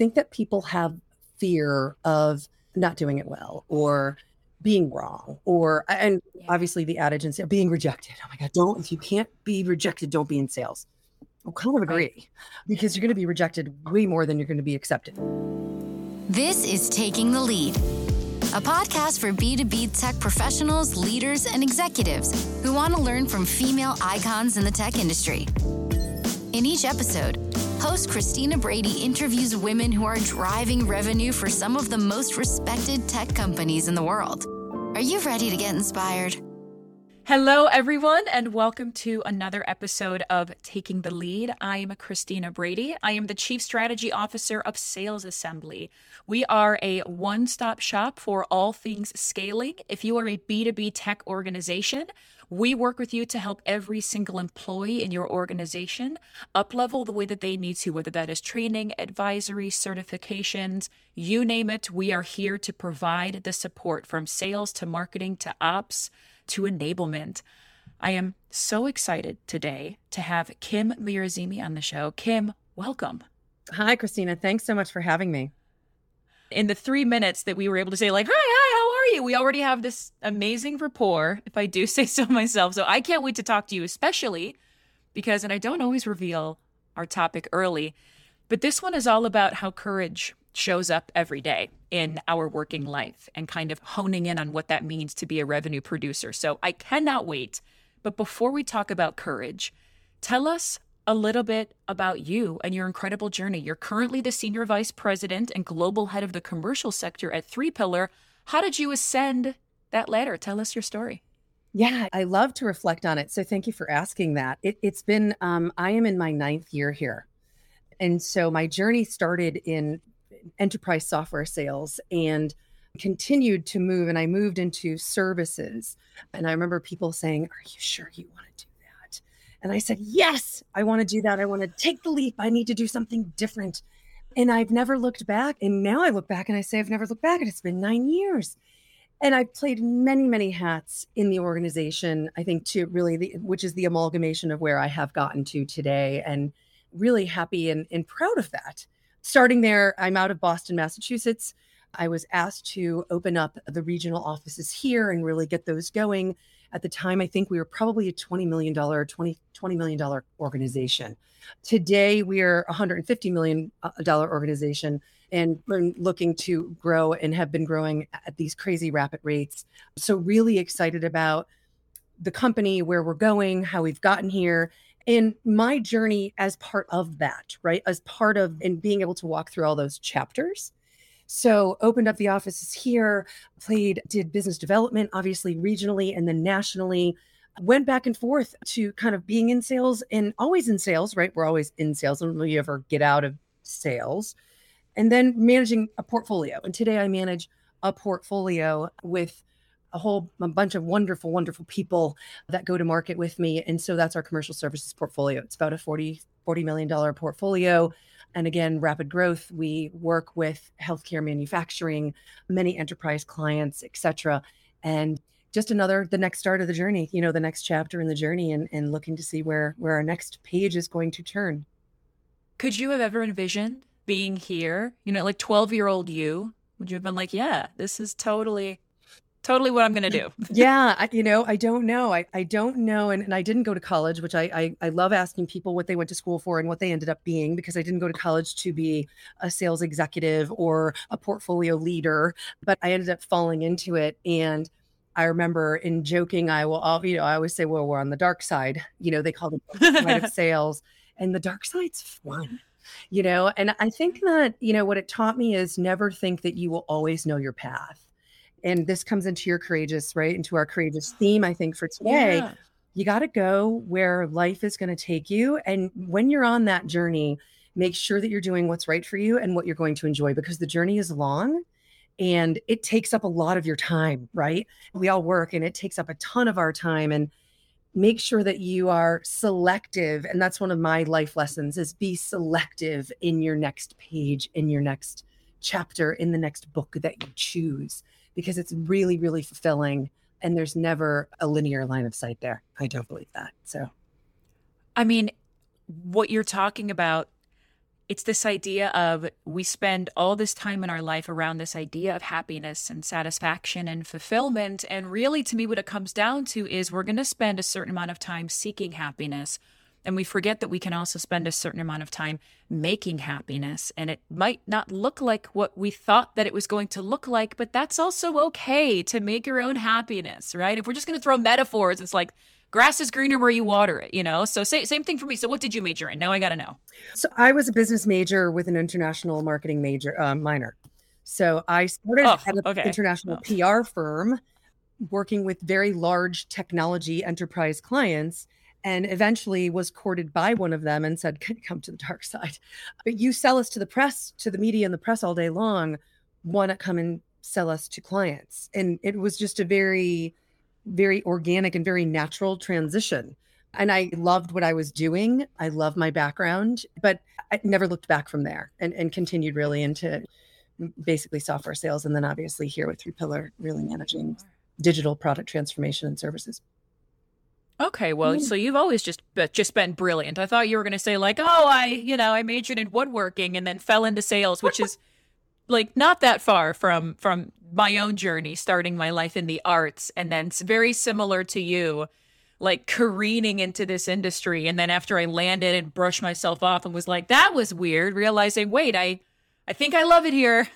think that people have fear of not doing it well or being wrong or and yeah. obviously the adage and being rejected. Oh my God, don't if you can't be rejected, don't be in sales. I kind of agree right. because you're going to be rejected way more than you're going to be accepted. This is Taking the Lead, a podcast for B2B tech professionals, leaders, and executives who want to learn from female icons in the tech industry. In each episode, host Christina Brady interviews women who are driving revenue for some of the most respected tech companies in the world. Are you ready to get inspired? Hello, everyone, and welcome to another episode of Taking the Lead. I am Christina Brady. I am the Chief Strategy Officer of Sales Assembly. We are a one stop shop for all things scaling. If you are a B2B tech organization, we work with you to help every single employee in your organization uplevel the way that they need to, whether that is training, advisory, certifications, you name it. We are here to provide the support from sales to marketing to ops to enablement. I am so excited today to have Kim Mirazimi on the show. Kim, welcome. Hi, Christina. Thanks so much for having me. In the three minutes that we were able to say, like, hi, hi, We already have this amazing rapport, if I do say so myself. So I can't wait to talk to you, especially because, and I don't always reveal our topic early, but this one is all about how courage shows up every day in our working life and kind of honing in on what that means to be a revenue producer. So I cannot wait. But before we talk about courage, tell us a little bit about you and your incredible journey. You're currently the senior vice president and global head of the commercial sector at Three Pillar. How did you ascend that ladder? Tell us your story. Yeah, I love to reflect on it. So thank you for asking that. It, has been, um, I am in my ninth year here. And so my journey started in enterprise software sales and continued to move and I moved into services. And I remember people saying, Are you sure you want to do that? And I said, Yes, I want to do that. I want to take the leap. I need to do something different. And I've never looked back. And now I look back and I say, I've never looked back. And it's been nine years. And I've played many, many hats in the organization, I think, to really, the, which is the amalgamation of where I have gotten to today. And really happy and, and proud of that starting there, I'm out of Boston, Massachusetts. I was asked to open up the regional offices here and really get those going. At the time, I think we were probably a $20 million, 20, $20 million organization. Today, we are a $150 million uh, organization and we're looking to grow and have been growing at these crazy rapid rates. So, really excited about the company, where we're going, how we've gotten here, and my journey as part of that, right? As part of and being able to walk through all those chapters. So opened up the offices here, played, did business development, obviously regionally and then nationally. Went back and forth to kind of being in sales and always in sales, right? We're always in sales. Don't really ever get out of sales. And then managing a portfolio. And today I manage a portfolio with a whole a bunch of wonderful, wonderful people that go to market with me. And so that's our commercial services portfolio. It's about a 40, $40 million portfolio. And again, rapid growth. We work with healthcare manufacturing, many enterprise clients, et cetera. And just another the next start of the journey, you know, the next chapter in the journey and, and looking to see where where our next page is going to turn. Could you have ever envisioned being here? You know, like 12 year old you, would you have been like, yeah, this is totally totally what I'm going to do. yeah. I, you know, I don't know. I, I don't know. And, and I didn't go to college, which I, I, I love asking people what they went to school for and what they ended up being because I didn't go to college to be a sales executive or a portfolio leader, but I ended up falling into it. And I remember in joking, I will, all, you know, I always say, well, we're on the dark side. You know, they call it the side of sales, and the dark side's fun you know and i think that you know what it taught me is never think that you will always know your path and this comes into your courageous right into our courageous theme i think for today. Yeah. you got to go where life is going to take you and when you're on that journey make sure that you're doing what's right for you and what you're going to enjoy because the journey is long and it takes up a lot of your time right? We all work and it takes up a ton of our time and make sure that you are selective and that's one of my life lessons is be selective in your next page in your next chapter in the next book that you choose because it's really, really fulfilling. And there's never a linear line of sight there. I don't believe that. So, I mean, what you're talking about it's this idea of we spend all this time in our life around this idea of happiness and satisfaction and fulfillment. And really, to me, what it comes down to is we're going to spend a certain amount of time seeking happiness. And we forget that we can also spend a certain amount of time making happiness. And it might not look like what we thought that it was going to look like, but that's also okay to make your own happiness, right? If we're just going to throw metaphors, it's like grass is greener where you water it, you know? So say, same thing for me. So what did you major in? Now I got to know. So I was a business major with an international marketing major uh, minor. So I started oh, at an okay. international oh. PR firm working with very large technology enterprise clients and eventually was courted by one of them and said, come to the dark side? But you sell us to the press, to the media and the press all day long. Why not come and sell us to clients? And it was just a very very organic and very natural transition. And I loved what I was doing. I love my background, but I never looked back from there and, and continued really into basically software sales. And then obviously here with Three Pillar, really managing digital product transformation and services. Okay, well, so you've always just just been brilliant. I thought you were going to say like, "Oh, I, you know, I majored in woodworking and then fell into sales," which is like not that far from from my own journey starting my life in the arts and then it's very similar to you like careening into this industry and then after i landed and brushed myself off and was like that was weird realizing wait i i think i love it here.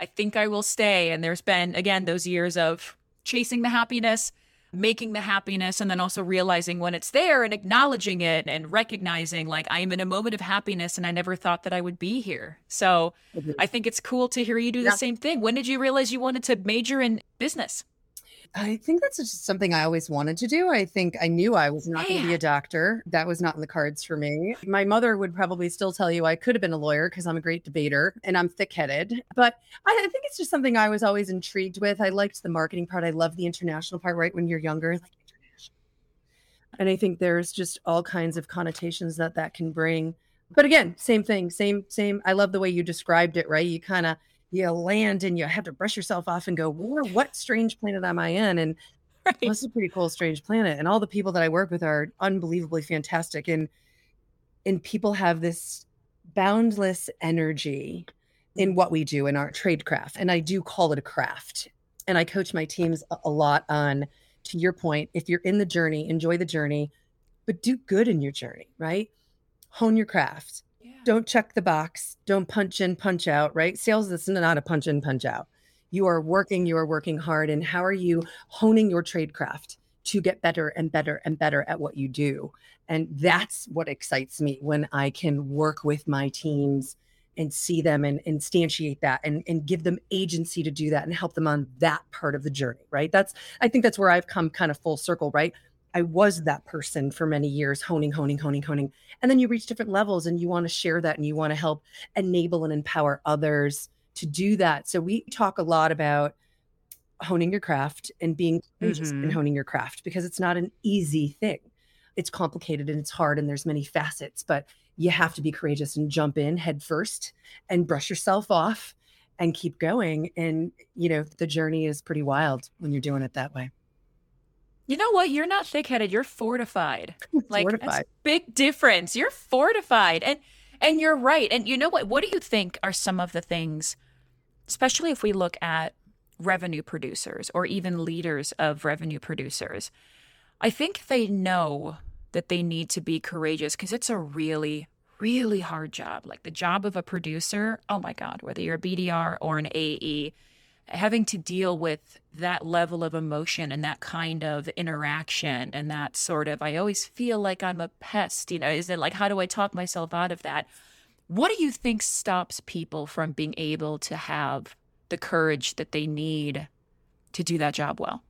I think i will stay. And there's been again those years of chasing the happiness making the happiness and then also realizing when it's there and acknowledging it and recognizing like I am in a moment of happiness and I never thought that I would be here. So mm-hmm. I think it's cool to hear you do yeah. the same thing. When did you realize you wanted to major in business? I think that's just something I always wanted to do. I think I knew I was not going to be a doctor. That was not in the cards for me. My mother would probably still tell you I could have been a lawyer because I'm a great debater and I'm thick headed. But I, I, think it's just something I was always intrigued with. I liked the marketing part. I love the international part, right? When you're younger, like international. And I think there's just all kinds of connotations that that can bring. But again, same thing, same, same. I love the way you described it, right? You kind of, you land and you have to brush yourself off and go, what strange planet am I in? And right. well, this is a pretty cool, strange planet. And all the people that I work with are unbelievably fantastic. And and people have this boundless energy in what we do in our trade craft. And I do call it a craft. And I coach my teams a lot on, to your point, if you're in the journey, enjoy the journey, but do good in your journey, right? Hone your craft don't check the box. Don't punch in, punch out, right? Sales is not a punch in, punch out. You are working, you are working hard. And how are you honing your trade craft to get better and better and better at what you do? And that's what excites me when I can work with my teams and see them and instantiate that and, and give them agency to do that and help them on that part of the journey, right? That's, I think that's where I've come kind of full circle, right? I was that person for many years, honing, honing, honing, honing. And then you reach different levels and you want to share that and you want to help enable and empower others to do that. So we talk a lot about honing your craft and being courageous mm-hmm. in honing your craft because it's not an easy thing. It's complicated and it's hard and there's many facets, but you have to be courageous and jump in head first and brush yourself off and keep going. And, you know, the journey is pretty wild when you're doing it that way. You know what? You're not thick headed. You're fortified. Like fortified. big difference. You're fortified. And and you're right. And you know what? What do you think are some of the things, especially if we look at revenue producers or even leaders of revenue producers? I think they know that they need to be courageous because it's a really, really hard job. Like the job of a producer, oh my God, whether you're a BDR or an AE, having to deal with that level of emotion and that kind of interaction and that sort of i always feel like i'm a pest you know is it like how do i talk myself out of that what do you think stops people from being able to have the courage that they need to do that job well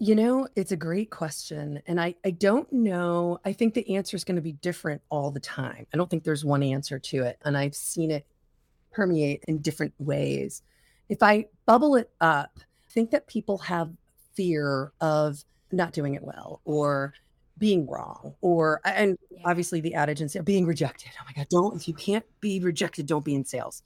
you know, it's a great question. And I, I don't know. I think the answer is going to be different all the time. I don't think there's one answer to it. And I've seen it permeate in different ways if I bubble it up, I think that people have fear of not doing it well or being wrong or and obviously the adage in sales being rejected. Oh my God, don't if you can't be rejected, don't be in sales.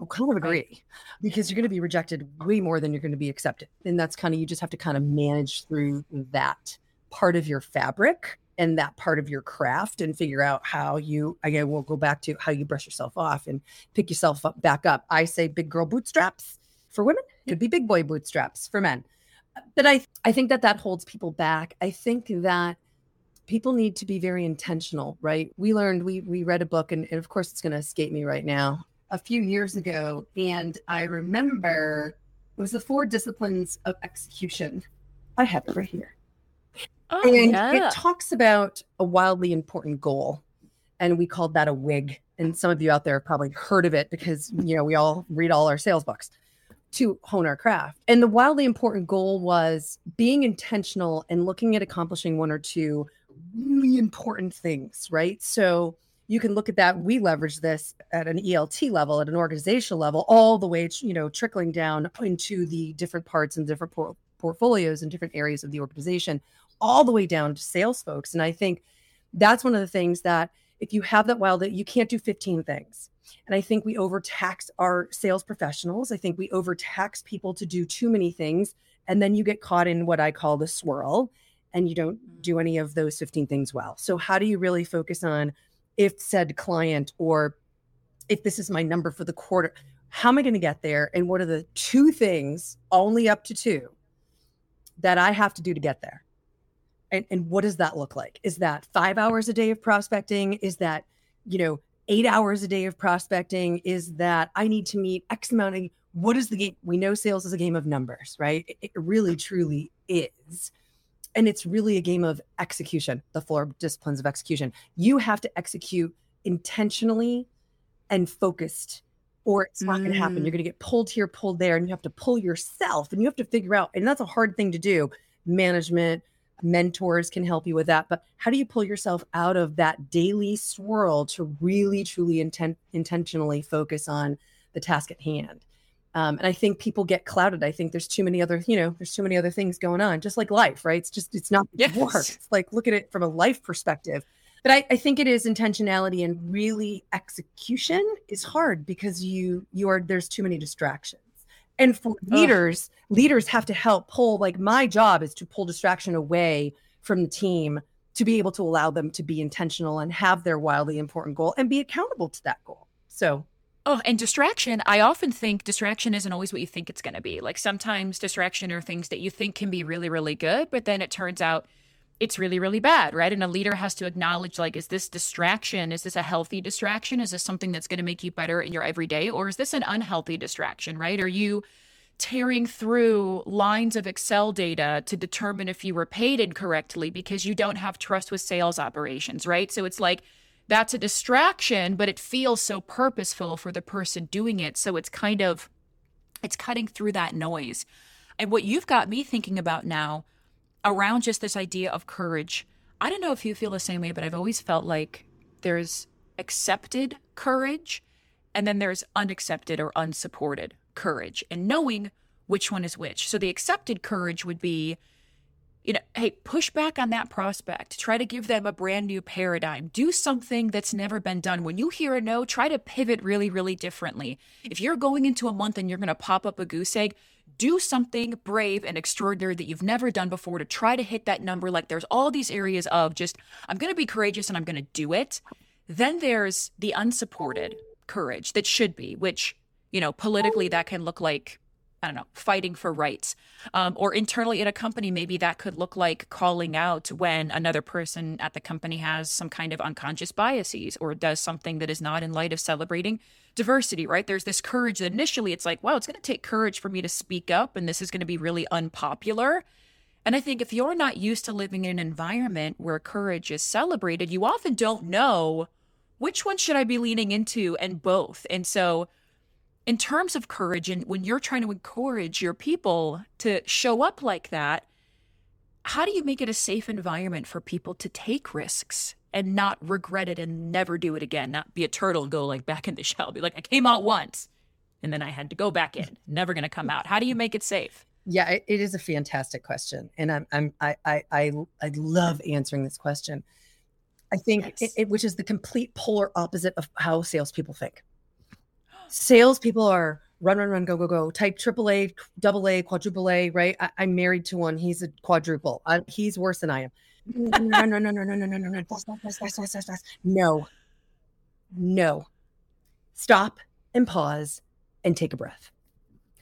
I kind of agree right. because you're going to be rejected way more than you're going to be accepted. And that's kind of you just have to kind of manage through that part of your fabric and that part of your craft and figure out how you again we'll go back to how you brush yourself off and pick yourself up back up. I say big girl bootstraps for women. It could be big boy bootstraps for men. But i i think that that holds people back. I think that people need to be very intentional right? We learned we we read a book and, and of course it's going to escape me right now a few years ago and i remember it was the four disciplines of execution. I have it right here Oh, and yeah. it talks about a wildly important goal. And we called that a WIG. And some of you out there have probably heard of it because, you know, we all read all our sales books to hone our craft. And the wildly important goal was being intentional and looking at accomplishing one or two really important things, right? So you can look at that. We leverage this at an ELT level, at an organizational level, all the way, you know, trickling down into the different parts and different por- portfolios and different areas of the organization all the way down to sales folks. And I think that's one of the things that if you have that wild, that you can't do 15 things. And I think we overtax our sales professionals. I think we overtax people to do too many things. And then you get caught in what I call the swirl and you don't mm. do any of those 15 things well. So, how do you really focus on if said client or if this is my number for the quarter, how am I going to get there? And what are the two things, only up to two, that I have to do to get there? And, and what does that look like? Is that five hours a day of prospecting? Is that you know eight hours a day of prospecting? Is that i need to meet x amount of what is the game? We know sales is a game of numbers right? It, it really truly is. And it's really a game of execution the four disciplines of execution. You have to execute intentionally and focused or it's not going to happen mm. you're going to get pulled here pulled there and you have to pull yourself and you have to figure out and that's a hard thing to do. Management mentors can help you with that but how do you pull yourself out of that daily swirl to really truly intent intentionally focus on the task at hand? Um, and i think people get clouded. I think there's too many other you know there's too many other things going on just like life right? It's just it's not Yes. work. It's like look at it from a life perspective. But I, I think it is intentionality and really execution is hard because you you are there's too many distractions and for leaders leaders have to help pull like my job is to pull distraction away from the team to be able to allow them to be intentional and have their wildly important goal and be accountable to that goal so Oh, and distraction, I often think distraction isn't always what you think it's going to be. Like sometimes distraction are things that you think can be really, really good, but then it turns out it's really, really bad, right? And a leader has to acknowledge like, is this distraction? Is this a healthy distraction? Is this something that's going to make you better in your everyday? Or is this an unhealthy distraction, right? Are you tearing through lines of Excel data to determine if you were paid incorrectly because you don't have trust with sales operations, right? So it's like, that's a distraction, but it feels so purposeful for the person doing it. So it's kind of it's cutting through that noise. And what you've got me thinking about now around just this idea of courage. I don't know if you feel the same way, but I've always felt like there's accepted courage and then there's unaccepted or unsupported courage and knowing which one is which. So the accepted courage would be you know, hey, push back on that prospect. Try to give them a brand new paradigm. Do something that's never been done. When you hear a no, try to pivot really, really differently. If you're going into a month and you're going to pop up a goose egg, do something brave and extraordinary that you've never done before to try to hit that number. Like there's all these areas of just, I'm going to be courageous and I'm going to do it. Then there's the unsupported courage that should be, which, you know, politically that can look like I don't know, fighting for rights. Um, or internally at a company, maybe that could look like calling out when another person at the company has some kind of unconscious biases or does something that is not in light of celebrating diversity, right? There's this courage that initially it's like, wow, it's going to take courage for me to speak up and this is going to be really unpopular. And I think if you're not used to living in an environment where courage is celebrated, you often don't know which one should I be leaning into and both. And so, in terms of courage and when you're trying to encourage your people to show up like that how do you make it a safe environment for people to take risks and not regret it and never do it again not be a turtle and go like back in the shell be like i came out once and then i had to go back in never going to come out. How do you make it safe? Yeah it, is a fantastic question and i'm i'm i i i, I love answering this question. I think Yes. it, it, which is the complete polar opposite of how salespeople think salespeople are run, run, run, go, go, go. Type triple A, double A, quadruple A, right? I, am married to one. He's a quadruple. I, he's worse than I am. no, no, no, no, no, no, no, no, no. No, no. Stop and pause and take a breath.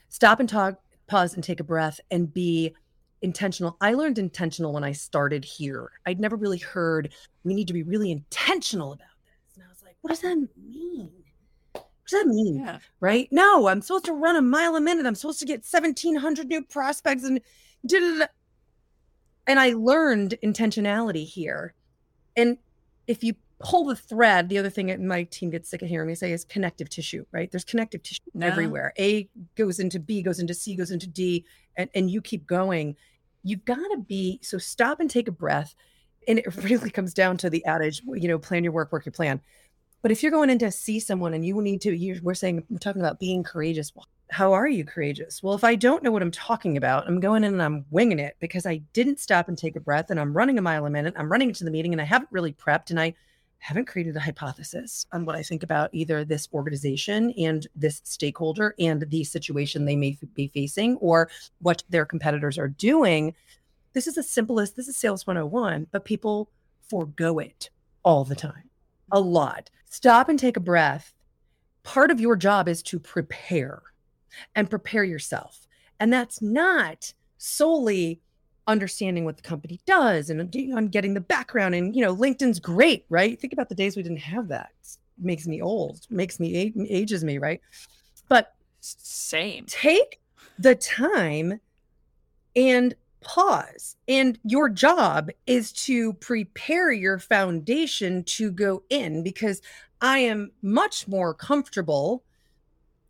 Stop and talk, pause and take a breath and be intentional. I learned intentional when I started here. I'd never really heard we need to be really intentional about this. And I was like, what does that mean? What does that mean? Yeah. Right? No, I'm supposed to run a mile a minute. I'm supposed to get 1700 new prospects and da-da-da. and I learned intentionality here. And if you pull the thread, the other thing my team gets sick of hearing me say is connective tissue, right? There's connective tissue no. everywhere. A goes into B, goes into C, goes into D, and, and you keep going. You've got to be so stop and take a breath. And it really comes down to the adage, you know, plan your work, work your plan. But if you're going in to see someone and you need to, you, we're saying, we're talking about being courageous. How are you courageous? Well, if I don't know what I'm talking about, I'm going in and I'm winging it because I didn't stop and take a breath and I'm running a mile a minute. I'm running into the meeting and I haven't really prepped and I haven't created a hypothesis on what I think about either this organization and this stakeholder and the situation they may be facing or what their competitors are doing. This is the simplest, this is sales 101, but people forego it all the time, a lot. Stop and take a breath. Part of your job is to prepare and prepare yourself. And that's not solely understanding what the company does and on getting the background and you know linkedin's great right think about the days we didn't have that it makes me old makes me ages me right but same take the time and pause and your job is to prepare your foundation to go in because i am much more comfortable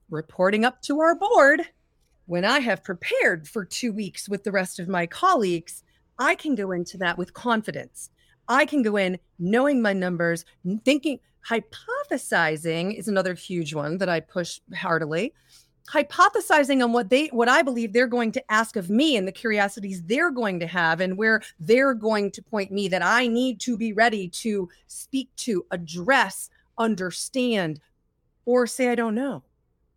reporting up to our board when I have prepared for two weeks with the rest of my colleagues, I can go into that with confidence. I can go in knowing my numbers, thinking, hypothesizing is another huge one that I push heartily. Hypothesizing on what they, what I believe they're going to ask of me and the curiosities they're going to have, and where they're going to point me that I need to be ready to speak to, address, understand, or say I don't know,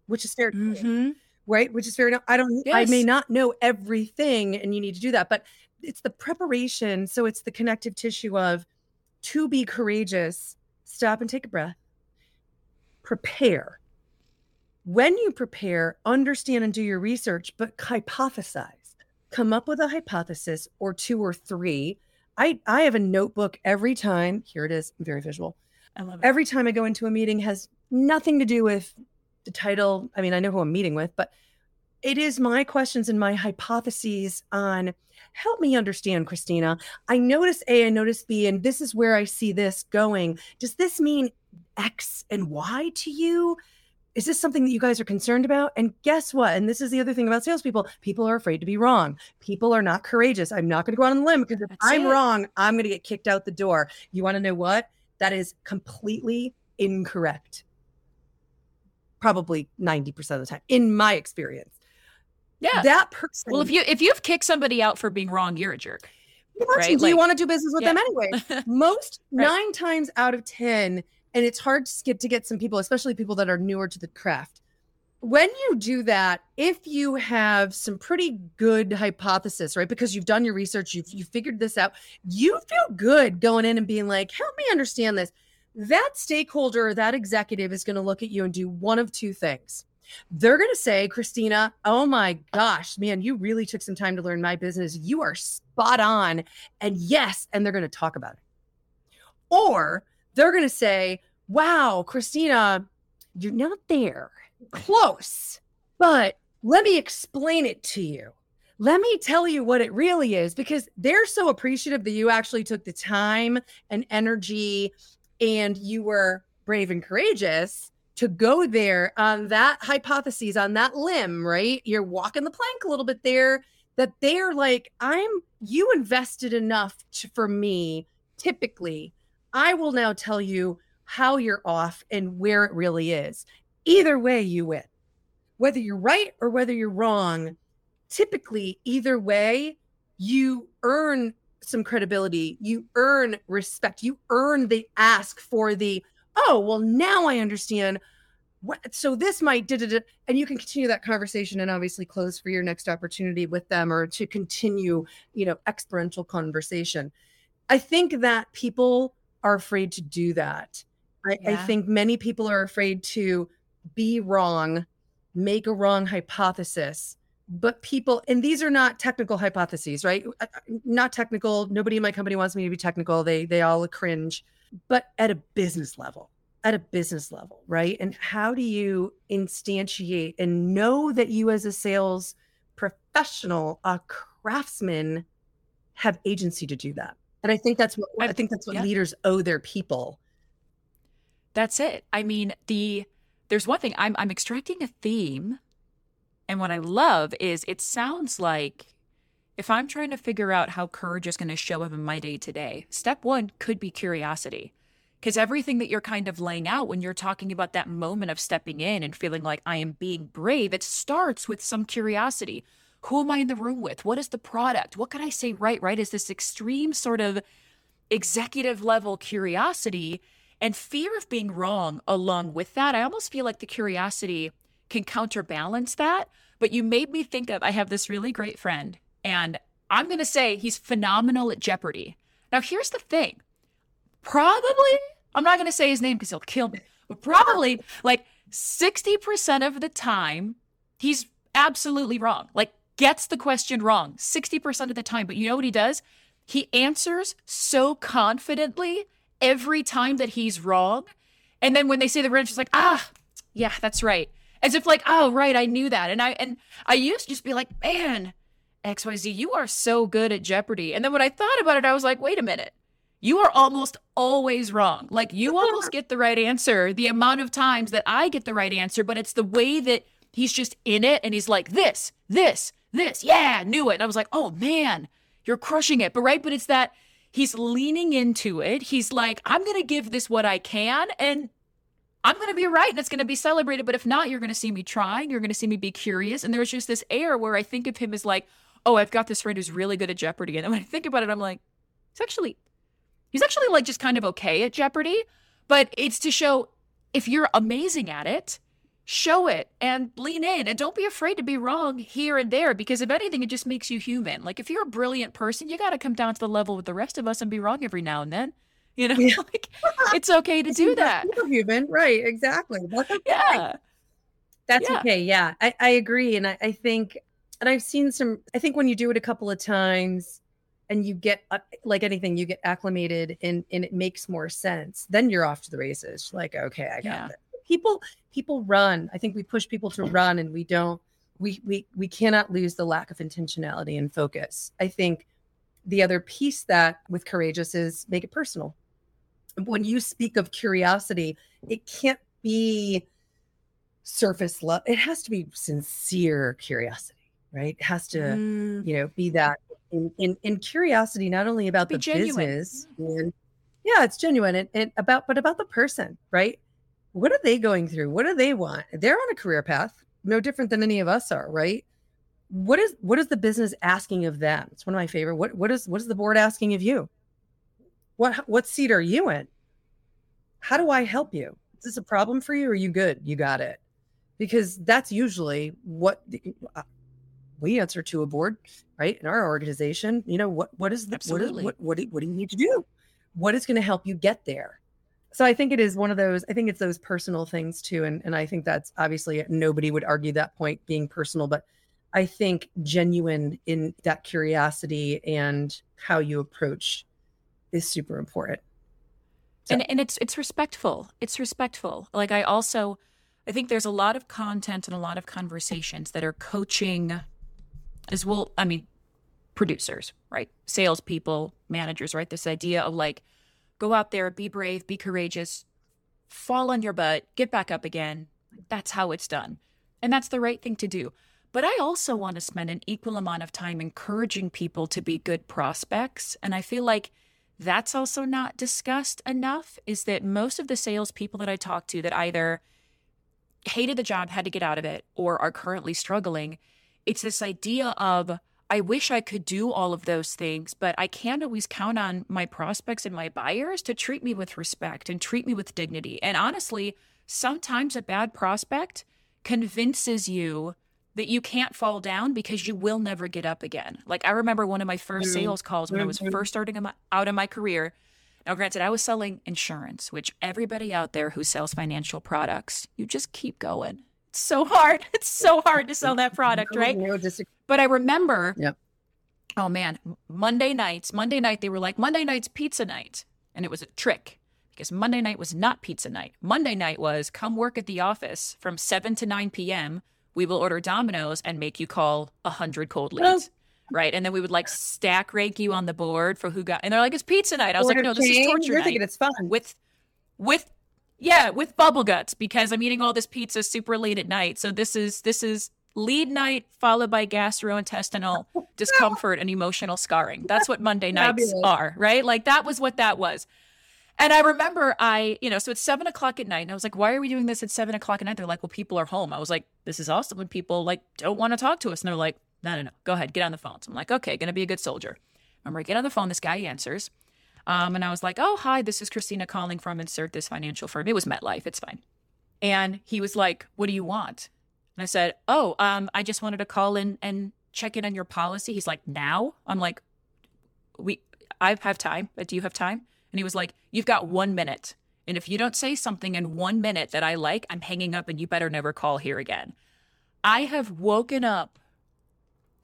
which is fair. Mm-hmm right? Which is fair enough. I don't, yes. I may not know everything and you need to do that, but it's the preparation. So it's the connective tissue of to be courageous, stop and take a breath, prepare. When you prepare, understand and do your research, but hypothesize. Come up with a hypothesis or two or three. I, I have a notebook every time. Here it is. Very visual. I love it. Every time I go into a meeting has nothing to do with the title. I mean, I know who I'm meeting with, but it is my questions and my hypotheses on help me understand, Christina. I notice A, I notice B, and this is where I see this going. Does this mean X and Y to you? Is this something that you guys are concerned about? And guess what? And this is the other thing about salespeople people are afraid to be wrong. People are not courageous. I'm not going to go out on a limb because if That's I'm it. wrong, I'm going to get kicked out the door. You want to know what? That is completely incorrect probably 90% of the time in my experience. Yeah. That person Well, if you if you've kicked somebody out for being wrong, you're a jerk. Right? Do like, you want to do business with yeah. them anyway? Most right. 9 times out of 10 and it's hard to get to get some people, especially people that are newer to the craft. When you do that, if you have some pretty good hypothesis, right? Because you've done your research, you've you figured this out, you feel good going in and being like, "Help me understand this." that stakeholder, that executive is going to look at you and do one of two things. They're going to say, Christina, oh my gosh, man, you really took some time to learn my business. You are spot on. And yes, and they're going to talk about it. Or they're going to say, wow, Christina, you're not there. Close. But let me explain it to you. Let me tell you what it really is because they're so appreciative that you actually took the time and energy and you were brave and courageous to go there on that hypothesis, on that limb, right? You're walking the plank a little bit there that they're like, I'm, you invested enough to, for me, typically, I will now tell you how you're off and where it really is. Either way, you win. Whether you're right or whether you're wrong, typically, either way, you earn some credibility, you earn respect, you earn the ask for the, oh, well, now I understand what so this might da, da, da, and you can continue that conversation and obviously close for your next opportunity with them or to continue you know experiential conversation i think that people are afraid to do that I, yeah. I think many people are afraid to be wrong make a wrong hypothesis but people and these are not technical hypotheses right uh, uh, not technical nobody in my company wants me to be technical they they all cringe but at a business level at a business level, right? And how do you instantiate and know that you, as a sales professional, a craftsman, have agency to do that? And I think that's what I, I think that's what yeah. leaders owe their people. That's it. I mean, the there's one thing I'm I'm extracting a theme, and what I love is it sounds like if I'm trying to figure out how courage is going to show up in my day to day, step one could be curiosity. Because everything that you're kind of laying out when you're talking about that moment of stepping in and feeling like I am being brave, it starts with some curiosity. Who am I in the room with? What is the product? What can I say right? Right? Is this extreme sort of executive level curiosity and fear of being wrong along with that. I almost feel like the curiosity can counterbalance that. But you made me think of I have this really great friend, and I'm going to say he's phenomenal at Jeopardy. Now, here's the thing probably, I'm not going to say his name because he'll kill me, but probably like 60% of the time, he's absolutely wrong. Like, gets the question wrong 60% of the time. But you know what he does? He answers so confidently every time that he's wrong. And then when they say the word, she's like, ah, yeah, that's right. As if like, oh, right, I knew that. And I and I used to just be like, man, XYZ, you are so good at Jeopardy. And then when I thought about it, I was like, wait a minute you are almost always wrong. Like you almost get the right answer the amount of times that I get the right answer, but it's the way that he's just in it and he's like, this, this, this, yeah, knew it. And I was like, oh man, you're crushing it. But right, but it's that he's leaning into it. He's like, I'm to give this what I can and I'm going to be right and it's going to be celebrated. But if not, you're going to see me trying. You're going to see me be curious. And there's just this air where I think of him as like, oh, I've got this friend who's really good at Jeopardy. And when I think about it, I'm like, it's actually He's actually like just kind of okay at Jeopardy, but it's to show if you're amazing at it, show it and lean in and don't be afraid to be wrong here and there because if anything it just makes you human. Like if you're a brilliant person, you got to come down to the level with the rest of us and be wrong every now and then. You know, yeah. like it's okay to do that. human, right? Exactly. That's okay. Yeah. That's yeah. okay. Yeah, I, I agree, and I, I think, and I've seen some. I think when you do it a couple of times, and you get uh, like anything you get acclimated and and it makes more sense then you're off to the races like okay i got yeah. it people people run i think we push people to run and we don't we we we cannot lose the lack of intentionality and focus i think the other piece that with courageous is make it personal when you speak of curiosity it can't be surface love it has to be sincere curiosity right it has to mm. you know be that in, in, in curiosity, not only about Be the genuine. business and yeah, it's genuine and, and about, but about the person, right? What are they going through? What do they want? They're on a career path, no different than any of us are, right? What is what is the business asking of them? It's one of my favorite. What what is what is the board asking of you? What what seat are you in? How do I help you? Is this a problem for you? Or are you good? You got it. Because that's usually what uh, we answer to a board, right? In our organization, you know, what what is the Absolutely. what is what what do, what do you need to do? What is going to help you get there? So I think it is one of those, I think it's those personal things too. And and I think that's obviously nobody would argue that point being personal, but I think genuine in that curiosity and how you approach is super important. So. And and it's it's respectful. It's respectful. Like I also I think there's a lot of content and a lot of conversations that are coaching as well, I mean, producers, right? Salespeople, managers, right? This idea of like, go out there, be brave, be courageous, fall on your butt, get back up again. That's how it's done. And that's the right thing to do. But I also want to spend an equal amount of time encouraging people to be good prospects. And I feel like that's also not discussed enough is that most of the salespeople that I talk to that either hated the job, had to get out of it, or are currently struggling, it's this idea of I wish I could do all of those things, but I can't always count on my prospects and my buyers to treat me with respect and treat me with dignity. And honestly, sometimes a bad prospect convinces you that you can't fall down because you will never get up again. Like I remember one of my first sales calls when I was mm-hmm. first starting out in my career. Now, granted, I was selling insurance, which everybody out there who sells financial products, you just keep going. It's so hard. It's so hard to sell that product, right? But I remember, yep. oh man, Monday nights, Monday night, they were like, Monday night's pizza night. And it was a trick because Monday night was not pizza night. Monday night was come work at the office from 7 to 9 p.m. We will order Domino's and make you call 100 cold leads. Right. And then we would like stack rank you on the board for who got, and they're like, it's pizza night. I was Order like, no, this is torture You're night. thinking it's fun. With, with, yeah, with bubble guts because I'm eating all this pizza super late at night. So this is, this is lead night followed by gastrointestinal discomfort and emotional scarring. That's what Monday nights are, right? Like that was what that was. And I remember I, you know, so it's seven o'clock at night. And I was like, why are we doing this at seven o'clock at night? They're like, well, people are home. I was like, this is awesome when people like don't want to talk to us. And they're like, no, no, no, go ahead, get on the phone. So I'm like, okay, gonna be a good soldier. Remember, I get on the phone, this guy answers. Um, and I was like, oh, hi, this is Christina calling from insert this financial firm. It was MetLife, it's fine. And he was like, what do you want? And I said, oh, um, I just wanted to call in and check in on your policy. He's like, now? I'm like, we, I have time, but do you have time? And he was like, You've got one minute. And if you don't say something in one minute that I like, I'm hanging up and you better never call here again. I have woken up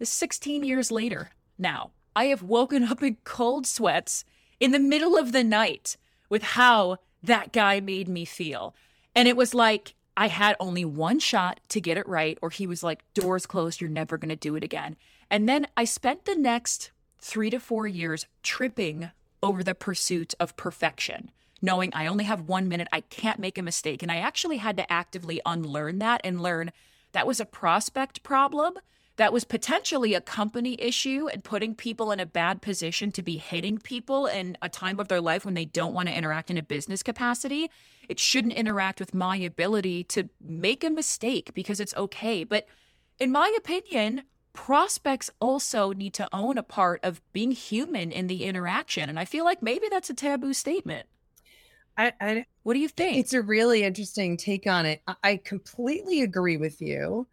16 years later now. I have woken up in cold sweats in the middle of the night with how that guy made me feel. And it was like I had only one shot to get it right, or he was like, doors closed, you're never going to do it again. And then I spent the next three to four years tripping over the pursuit of perfection, knowing I only have one minute, I can't make a mistake. And I actually had to actively unlearn that and learn that was a prospect problem. That was potentially a company issue and putting people in a bad position to be hitting people in a time of their life when they don't want to interact in a business capacity. It shouldn't interact with my ability to make a mistake because it's okay. But in my opinion, prospects also need to own a part of being human in the interaction. And I feel like maybe that's a taboo statement. I, I what do you think? It's a really interesting take on it. I completely agree with you.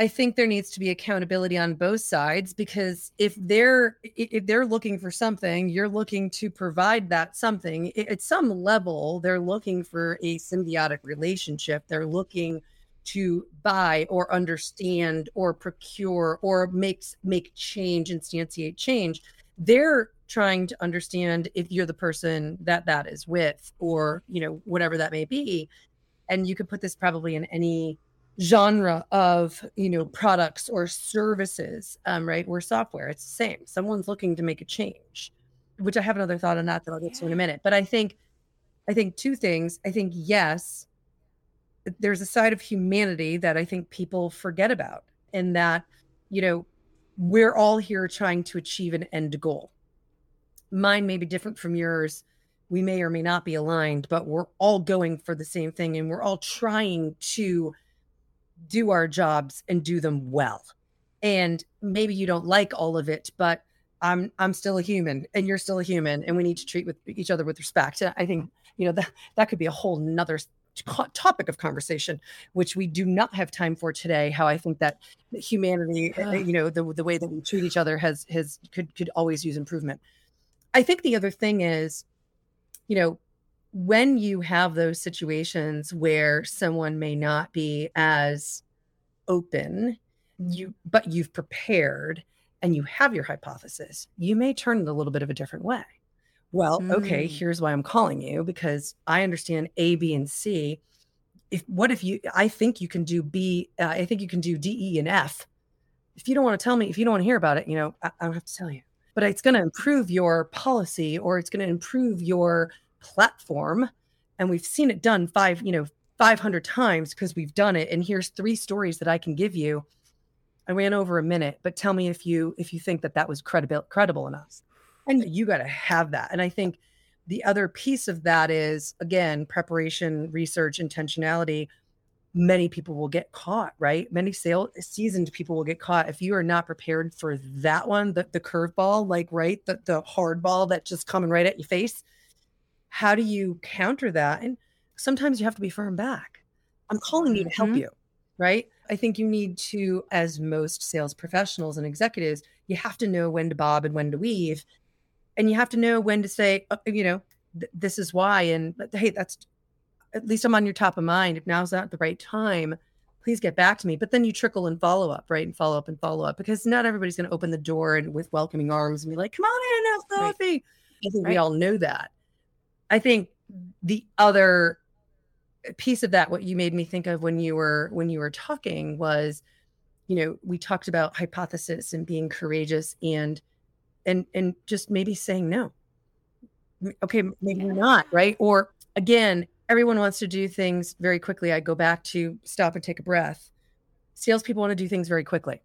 I think there needs to be accountability on both sides because if they're if they're looking for something, you're looking to provide that something. At some level, they're looking for a symbiotic relationship. They're looking to buy or understand or procure or makes make change instantiate change they're trying to understand if you're the person that that is with or you know whatever that may be and you could put this probably in any genre of you know products or services um, right or software it's the same someone's looking to make a change which i have another thought on that that i'll get to in a minute but i think i think two things i think yes there's a side of humanity that I think people forget about, and that, you know, we're all here trying to achieve an end goal. Mine may be different from yours. We may or may not be aligned, but we're all going for the same thing and we're all trying to do our jobs and do them well. And maybe you don't like all of it, but I'm I'm still a human and you're still a human and we need to treat with each other with respect. I think, you know, that that could be a whole nother topic of conversation, which we do not have time for today. How I think that humanity, uh, you know, the the way that we treat each other has has could could always use improvement. I think the other thing is, you know, when you have those situations where someone may not be as open, you but you've prepared and you have your hypothesis, you may turn it a little bit of a different way well, mm. okay, here's why I'm calling you because I understand A, B, and C. If what if you? I think you can do B. Uh, I think you can do D, E, and F. If you don't want to tell me, if you don't want to hear about it, you know, I, I don't have to tell you. But it's going to improve your policy, or it's going to improve your platform. And we've seen it done five, you know, 500 times because we've done it. And here's three stories that I can give you. I ran over a minute, but tell me if you if you think that that was credible credible enough and you got to have that and i think the other piece of that is again preparation research intentionality many people will get caught right many sale seasoned people will get caught if you are not prepared for that one the, the curveball like right the, the hard ball that just coming right at your face how do you counter that and sometimes you have to be firm back I'm calling you to help Mhm. you, right? I think you need to, as most sales professionals and executives, you have to know when to bob and when to weave. And you have to know when to say, uh, you know, th- this is why. And but, hey, that's at least I'm on your top of mind. If now's not the right time, please get back to me. But then you trickle and follow up, right? And follow up and follow up because not everybody's going to open the door and with welcoming arms and be like, come on in, have Right. I think we all know that. I think the other piece of that, what you made me think of when you were when you were talking was, you know, we talked about hypothesis and being courageous and and and just maybe saying no. Okay, maybe Yeah. not, right? Or again, everyone wants to do things very quickly. I go back to stop and take a breath. Salespeople want to do things very quickly.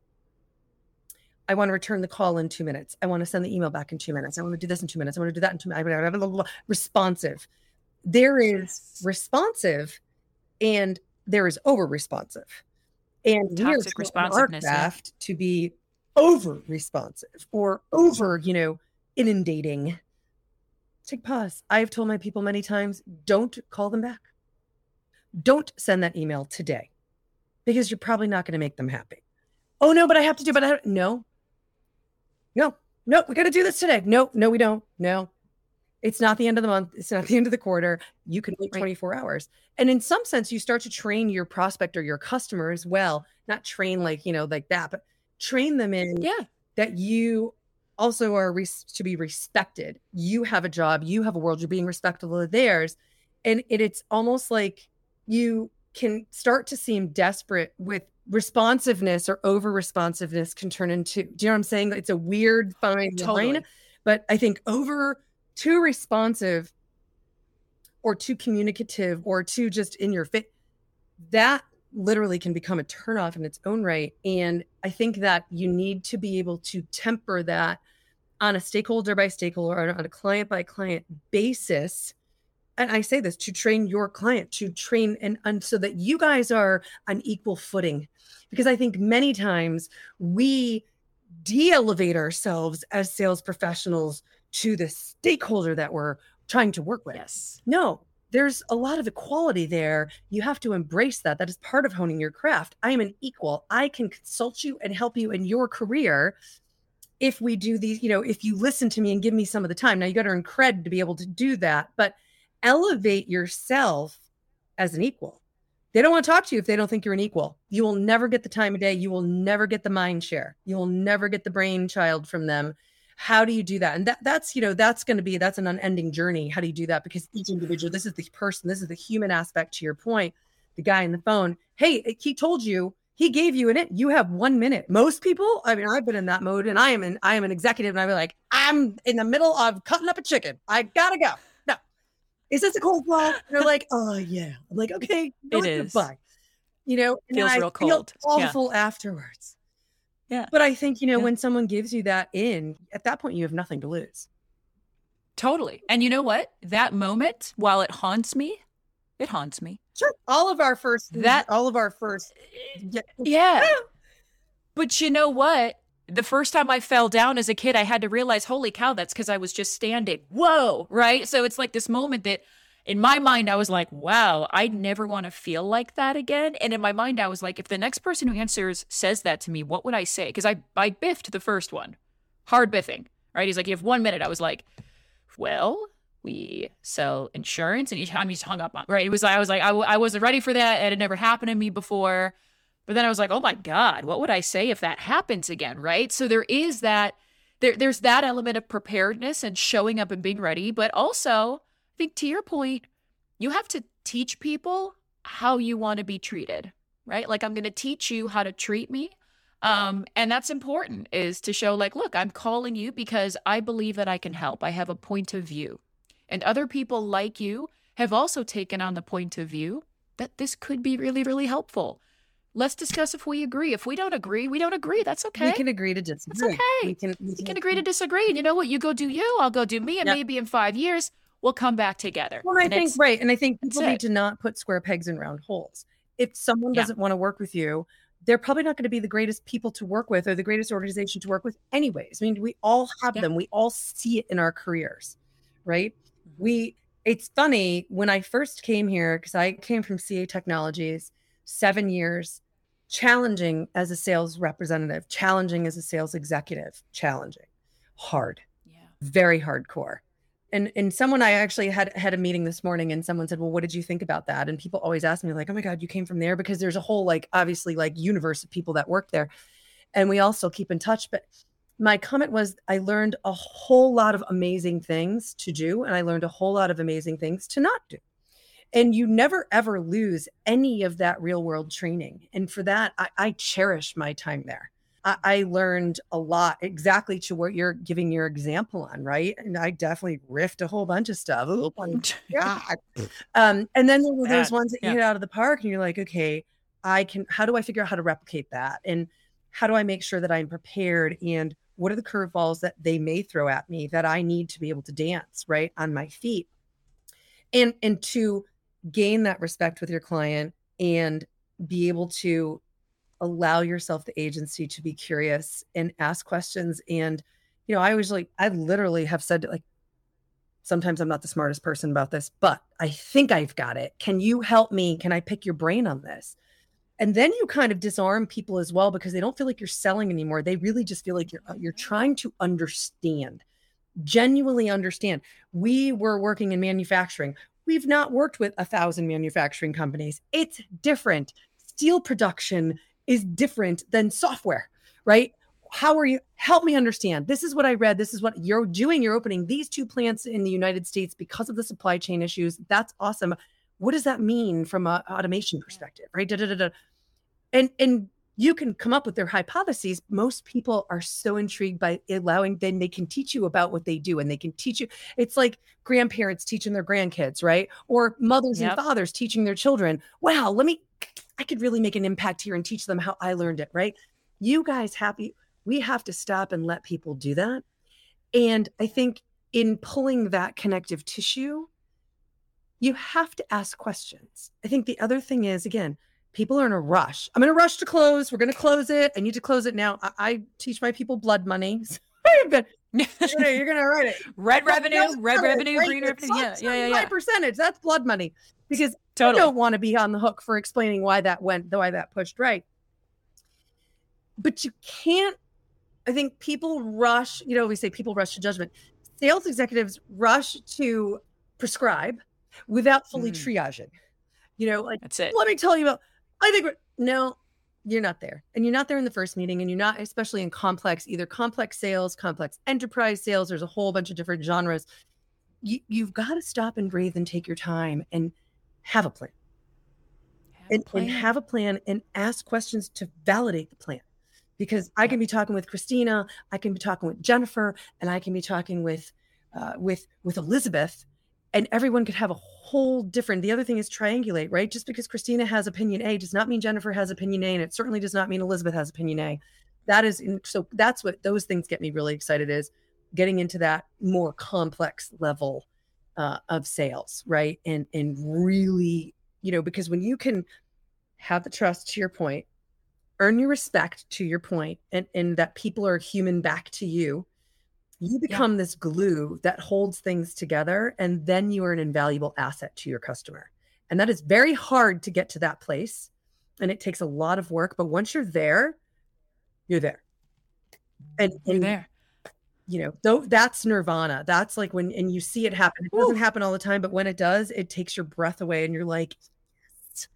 I want to return the call in two minutes. I want to send the email back in two minutes. I want to do this in two minutes. I want to do that in two minutes. Responsive. There is responsive and there is over responsive. And Toxic taught in our responsiveness, yeah. craft to be over responsive or over, you know, inundating. Take pause. I've told my people many times don't call them back. Don't send that email today because you're probably not going to make them happy. Oh, no, but I have to do, but I don't. No, no, no, we got to do this today. No, no, we don't. No, it's not the end of the month. It's not the end of the quarter. You can wait Right. 24 hours. And in some sense, you start to train your prospect or your customer as well. Not train like, you know, like that, but train them in Yeah. that you also are res- to be respected. You have a job, you have a world, you're being respectful of theirs. And it, it's almost like you can start to seem desperate with responsiveness or over responsiveness can turn into, do you know what I'm saying? It's a weird fine line. Totally. But I think over too responsive or too communicative or too just in your fit, that literally can become a turnoff in its own right. And I think that you need to be able to temper that on a stakeholder by stakeholder, or on a client by client basis. And I say this to train your client, to train and, and so that you guys are on equal footing. Because I think many times we de elevate ourselves as sales professionals to the stakeholder that we're trying to work with. Yes. No, there's a lot of equality there. You have to embrace that. That is part of honing your craft. I am an equal. I can consult you and help you in your career if we do these, you know, if you listen to me and give me some of the time. Now you got to earn cred to be able to do that, but elevate yourself as an equal. They don't want to talk to you if they don't think you're an equal. You will never get the time of day. You will never get the mind share. You will never get the brainchild from them. How do you do that? And that that's, you know, that's going to be that's an unending journey. How do you do that? Because each individual, this is the person, this is the human aspect to your point. The guy in the phone, hey, he told you, he gave you an it. You have one minute. Most people, I mean, I've been in that mode and I am an I am an executive and be like, I'm in the middle of cutting up a chicken. I gotta go. Is this a cold call? They're like, oh yeah. I'm like, okay, no, It is. Goodbye. You know, and Feels I real cold. Yeah. awful afterwards. Yeah. But I think, you know, Yeah. when someone gives you that in, at that point, you have nothing to lose. Totally. And you know what? That moment, while it haunts me, it haunts me. Sure. All of our first, That- all of our first, eh, yeah, Yeah. But you know what? The first time I fell down as a kid, I had to realize, holy cow, that's because I was just standing. Whoa. Right. So it's like this moment that in my mind, I was like, wow, I never want to feel like that again. And in my mind, I was like, if the next person who answers says that to me, what would I say? Because I, I biffed the first one, hard biffing. Right. He's like, you have one minute. I was like, well, we sell insurance. And each time he's hung up on, right. It was, I was like, I, wasn't ready for that. It had never happened to me before. But then I was like, oh my God, what would I say if that happens again? Right. So there is that, there, there's that element of preparedness and showing up and being ready. But also, I think to your point, you have to teach people how you want to be treated, right? Like, I'm going to teach you how to treat me. Um, and that's important is to show, like, look, I'm calling you because I believe that I can help. I have a point of view. And other people like you have also taken on the point of view that this could be really, really helpful. Let's discuss if we agree. If we don't agree, we don't agree. That's okay. we can agree to disagree. okay. We can, we We can agree to disagree. And you know what? You go do you, I'll go do me. And Yep. maybe in five years, we'll come back together. Well, I And think right, and I think that's people need it. to not put square pegs in round holes. If someone Yeah. doesn't want to work with you, they're probably not going to be the greatest people to work with or the greatest organization to work with, anyways. I mean, we all have Yeah. them. We all see it in our careers, right? Mm-hmm. We. It's funny when I first came here because I came from CA Technologies, seven years, challenging as a sales representative, challenging as a sales executive, challenging, hard, yeah. very hardcore. And and someone I actually had had a meeting this morning and someone said, "Well, what did you think about that?" And people always ask me like, "Oh my god, you came from there because there's a whole like obviously like universe of people that work there." And we also keep in touch, but my comment was I learned a whole lot of amazing things to do and I learned a whole lot of amazing things to not do. And you never ever lose any of that real world training. And for that, I, I cherish my time there. I, I, learned a lot exactly to what you're giving your example on, right? And I definitely riffed a whole bunch of stuff. Oh my God. um, and then there were those ones that you yeah. hit out of the park and you're like, okay, I can, how do I figure out how to replicate that? And how do I make sure that I'm prepared and what are the curveballs that they may throw at me that I need to be able to dance right on my feet and and to gain that respect with your client and be able to allow yourself the agency to be curious and ask questions. And you know I always like I literally have said like sometimes I'm not the smartest person about this but I think I've got it. Can you help me? Can I pick your brain on this? And then you kind of disarm people as well because they don't feel like you're selling anymore. They really just feel like you're uh, you're trying to understand genuinely understand. We were working in manufacturing we've not worked with a thousand manufacturing companies. It's different. Steel production is different than software right? How are you help me understand. This is what i read. This is what you're doing. You're opening these two plants in the united states because of the supply chain issues. That's awesome. What does that mean from an automation perspective right? Da, da, da, and and you can come up with their hypotheses most people are so intrigued by allowing then they can teach you about what they do and they can teach you it's like grandparents teaching their grandkids right or mothers yep. and fathers teaching their children wow let me i could really make an impact here and teach them how i learned it right you guys happy we have to stop and let people do that and i think in pulling that connective tissue you have to ask questions. I think the other thing is, again, people are in a rush. I'm in a rush to close. We're going to close it. I need to close it now. I, I teach my people blood money. you're going to write it. Red revenue, red revenue, green revenue. Yeah, yeah, yeah, yeah. percentage. That's blood money because totally. don't want to be on the hook for explaining why that went, why that pushed right. But you can't, I think people rush, you know, we say people rush to judgment. Sales executives rush to prescribe without fully mm. triaging. You know, like that's it. Let me tell you about. I think no, you're not there, and you're not there in the first meeting, and you're not, especially in complex, either complex sales, complex enterprise sales. There's a whole bunch of different genres. You, you've got to stop and breathe and take your time and have a plan. Have and, a plan. and have a plan and ask questions to validate the plan because I can be talking with Christina, I can be talking with Jennifer, and I can be talking with uh, with with Elizabeth, and everyone could have a whole different the other thing is triangulate right? Just because christina has opinion a does not mean jennifer has opinion a and it certainly does not mean elizabeth has opinion a. That is so that's what those things get me really excited is getting into that more complex level uh, of sales right? And and really you know because when you can have the trust to your point earn your respect to your point and and that people are human back to you you become yeah. this glue that holds things together and then you are an invaluable asset to your customer. And that is very hard to get to that place and it takes a lot of work but once you're there you're there. And, you're there. you know though that's nirvana. That's like when and you see it happen. It doesn't Ooh. happen all the time but when it does it takes your breath away and you're like yes.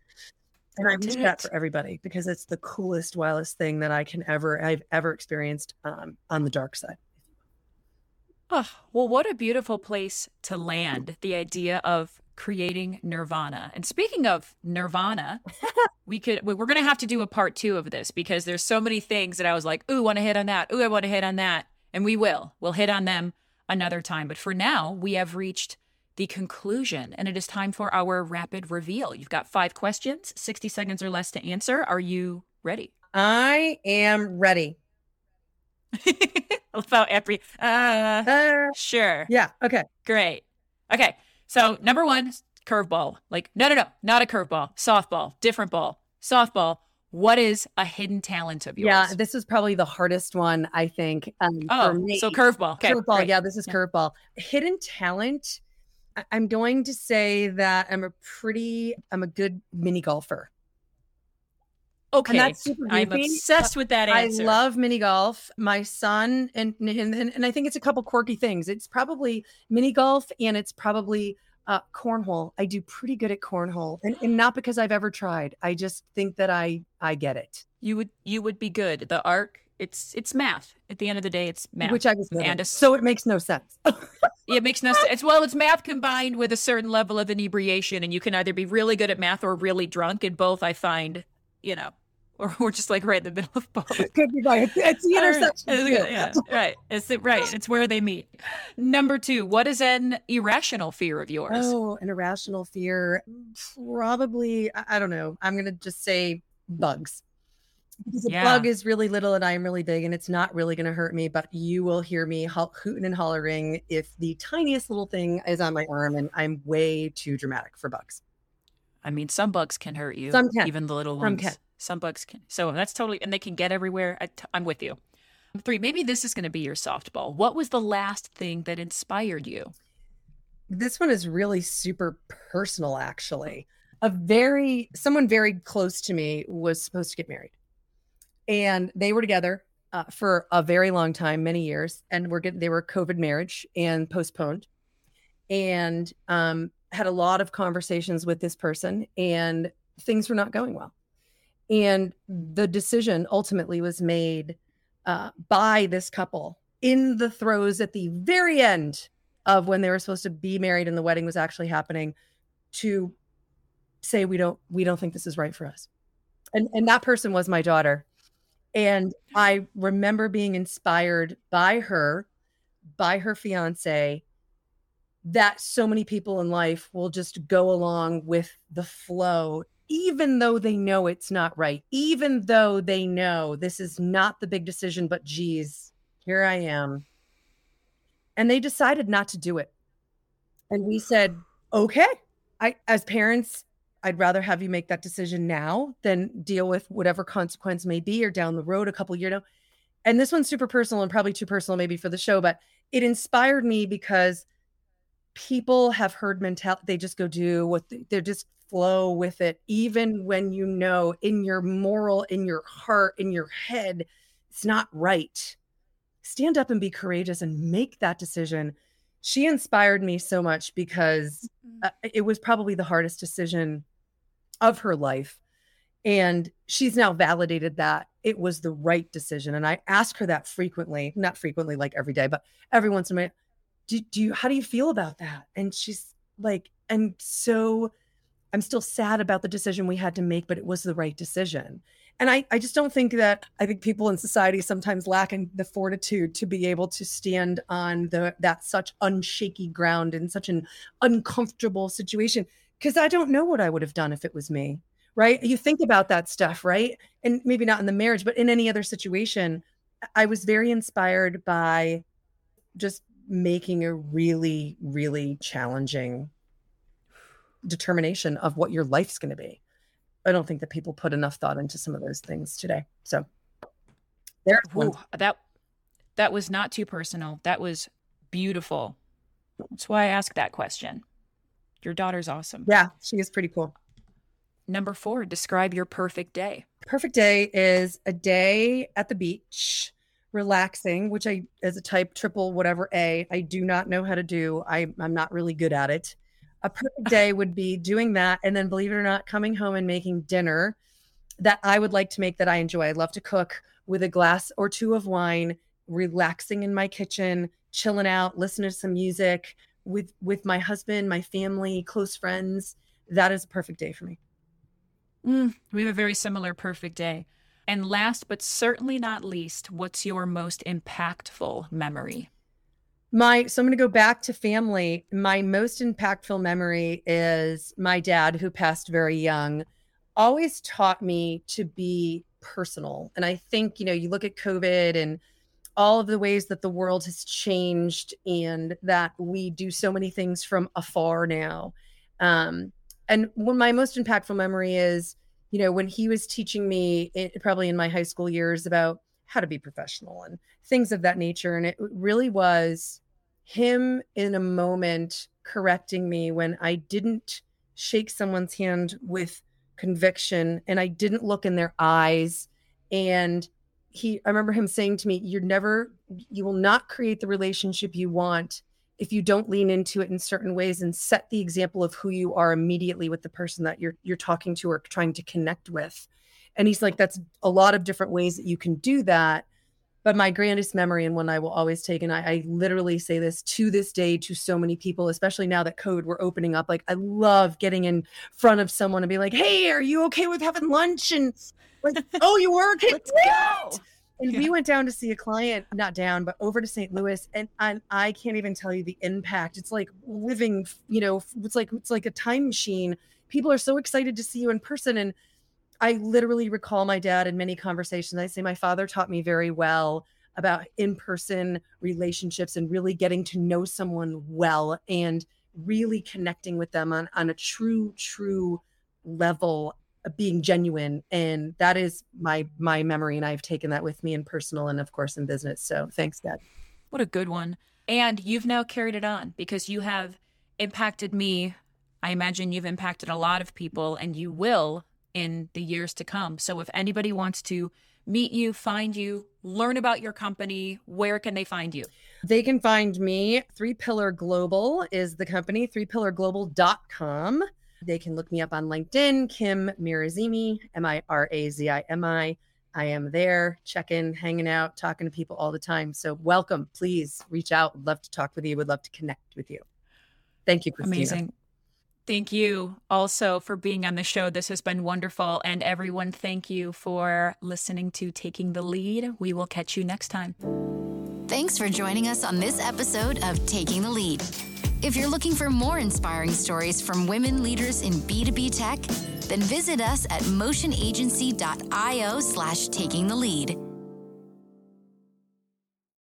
and i wish that for everybody because it's the coolest wildest thing that i can ever i've ever experienced um, on the dark side Oh, well, what a beautiful place to land the idea of creating nirvana. And speaking of nirvana, we could we're going to have to do a part 2 of this because there's so many things that I was like, "Ooh, want to hit on that. Ooh, I want to hit on that." And we will. We'll hit on them another time. But for now, we have reached the conclusion and it is time for our rapid reveal. You've got 5 questions, 60 seconds or less to answer. Are you ready? I am ready. about every uh, uh sure. Yeah. Okay. Great. Okay. So number one, curveball. Like, no, no, no, not a curveball. Softball, different ball. Softball. What is a hidden talent of yours? Yeah, this is probably the hardest one, I think. Um, oh, so curveball. Okay, curveball. Great. Yeah, this is yeah. curveball. Hidden talent. I'm going to say that I'm a pretty, I'm a good mini golfer. Okay, that's super I'm obsessed with that answer. I love mini golf. My son and and and, I think it's a couple quirky things. It's probably mini golf and it's probably uh, cornhole. I do pretty good at cornhole, and, and not because I've ever tried. I just think that I I get it, you would you would be good. The arc, it's it's math. At the end of the day, it's math. which I was And at. a- so it makes no sense. it makes no sense. Well, it's math combined with a certain level of inebriation, and you can either be really good at math or really drunk. And both, I find, you know, or we're just like right in the middle of both. Could be right. It's, the intersection. It's- Yeah, right. It's right. It's where they meet. Number two, what is an irrational fear of yours? Oh, an irrational fear. Probably, I, I don't know. I'm going to just say bugs. Because a Yeah. bug is really little and I'm really big and it's not really going to hurt me, but you will hear me ho- hooting and hollering if the tiniest little thing is on my arm and I'm way too dramatic for bugs. I mean, some bugs can hurt you. Some can. Even the little Some ones. can. Some bugs can. So that's totally, and they can get everywhere. I t- I'm with you. Three, maybe this is going to be your softball. What was the last thing that inspired you? This one is really super personal, actually. A very, someone very close to me was supposed to get married. And they were together uh, for a very long time, many years, and were getting, they were COVID marriage and postponed. And um, had a lot of conversations with this person, and things were not going well. And the decision ultimately was made uh, by this couple in the throes at the very end of when they were supposed to be married and the wedding was actually happening to say we don't we don't think this is right for us and and that person was my daughter and i remember being inspired by her by her fiance that so many people in life will just go along with the flow even though they know it's not right even though they know this is not the big decision but geez here i am. And they decided not to do it. And we said okay i as parents i'd rather have you make that decision now than deal with whatever consequence may be or down the road a couple years and this one's super personal and probably too personal maybe for the show but it inspired me because people have herd mentality they just go do what they, they just flow with it even when you know in your moral in your heart in your head it's not right. Stand up and be courageous and make that decision. She inspired me so much because uh, it was probably the hardest decision of her life and she's now validated that it was the right decision and i ask her that frequently not frequently like every day but every once in a while do, do you how do you feel about that? And she's like i'm so i'm still sad about the decision we had to make but it was the right decision. And I, I just don't think that i think people in society sometimes lack in the fortitude to be able to stand on the that such unshaky ground in such an uncomfortable situation because i don't know what i would have done if it was me right? You think about that stuff right? And maybe not in the marriage but in any other situation i was very inspired by just making a really really challenging determination of what your life's going to be i don't think that people put enough thought into some of those things today so there's one. Whew, that that was not too personal. That was beautiful. That's why I asked that question. Your daughter's awesome. yeah she is pretty cool Number four, describe your perfect day. perfect day is a day at the beach relaxing which i as a type triple whatever a i do not know how to do. I, i'm not really good at it. A perfect day would be doing that and then believe it or not coming home and making dinner that i would like to make that i enjoy. I love to cook with a glass or two of wine relaxing in my kitchen chilling out listening to some music with with my husband my family close friends. That is a perfect day for me. Mm, we have a very similar perfect day. And last but certainly not least, what's your most impactful memory? My so I'm going to go back to family. My most impactful memory is my dad who passed very young always taught me to be personal. And I think, you know, you look at COVID and all of the ways that the world has changed and that we do so many things from afar now. Um and one my most impactful memory is, you know, when he was teaching me it, probably in my high school years about how to be professional and things of that nature and it really was him in a moment correcting me when I didn't shake someone's hand with conviction and I didn't look in their eyes. And he, I remember him saying to me, You're never, you will not create the relationship you want if you don't lean into it in certain ways and set the example of who you are immediately with the person that you're you're talking to or trying to connect with. And he's like that's a lot of different ways that you can do that. But my grandest memory and one i will always take and I, I literally say this to this day to so many people especially now that code we're opening up like i love getting in front of someone and be like hey are you okay with having lunch? And like oh you were okay let's go and yeah. we went down to see a client, not down, but over to St. Louis, and I, I can't even tell you the impact. It's like living, you know, it's like it's like a time machine. People are so excited to see you in person, and I literally recall my dad in many conversations. I say my father taught me very well about in-person relationships and really getting to know someone well and really connecting with them on on a true, true level being genuine and that is my my memory and i've taken that with me in personal and of course in business so thanks dad. What a good one. And you've now carried it on because you have impacted me. I imagine you've impacted a lot of people and you will in the years to come. So if anybody wants to meet you find you learn about your company where can they find you? They can find me three pillar global is the company three pillar threepillarglobal.com they can look me up on LinkedIn, Kim Mirazimi, M I R A Z I M I. I am there, checking, hanging out, talking to people all the time. So welcome. Please reach out. Would love to talk with you. Would love to connect with you. Thank you, Christina. Amazing. Thank you also for being on the show. This has been wonderful. And everyone, thank you for listening to Taking the Lead. We will catch you next time. Thanks for joining us on this episode of Taking the Lead. If you're looking for more inspiring stories from women leaders in B2B tech, then visit us at motionagency.io slash taking the lead.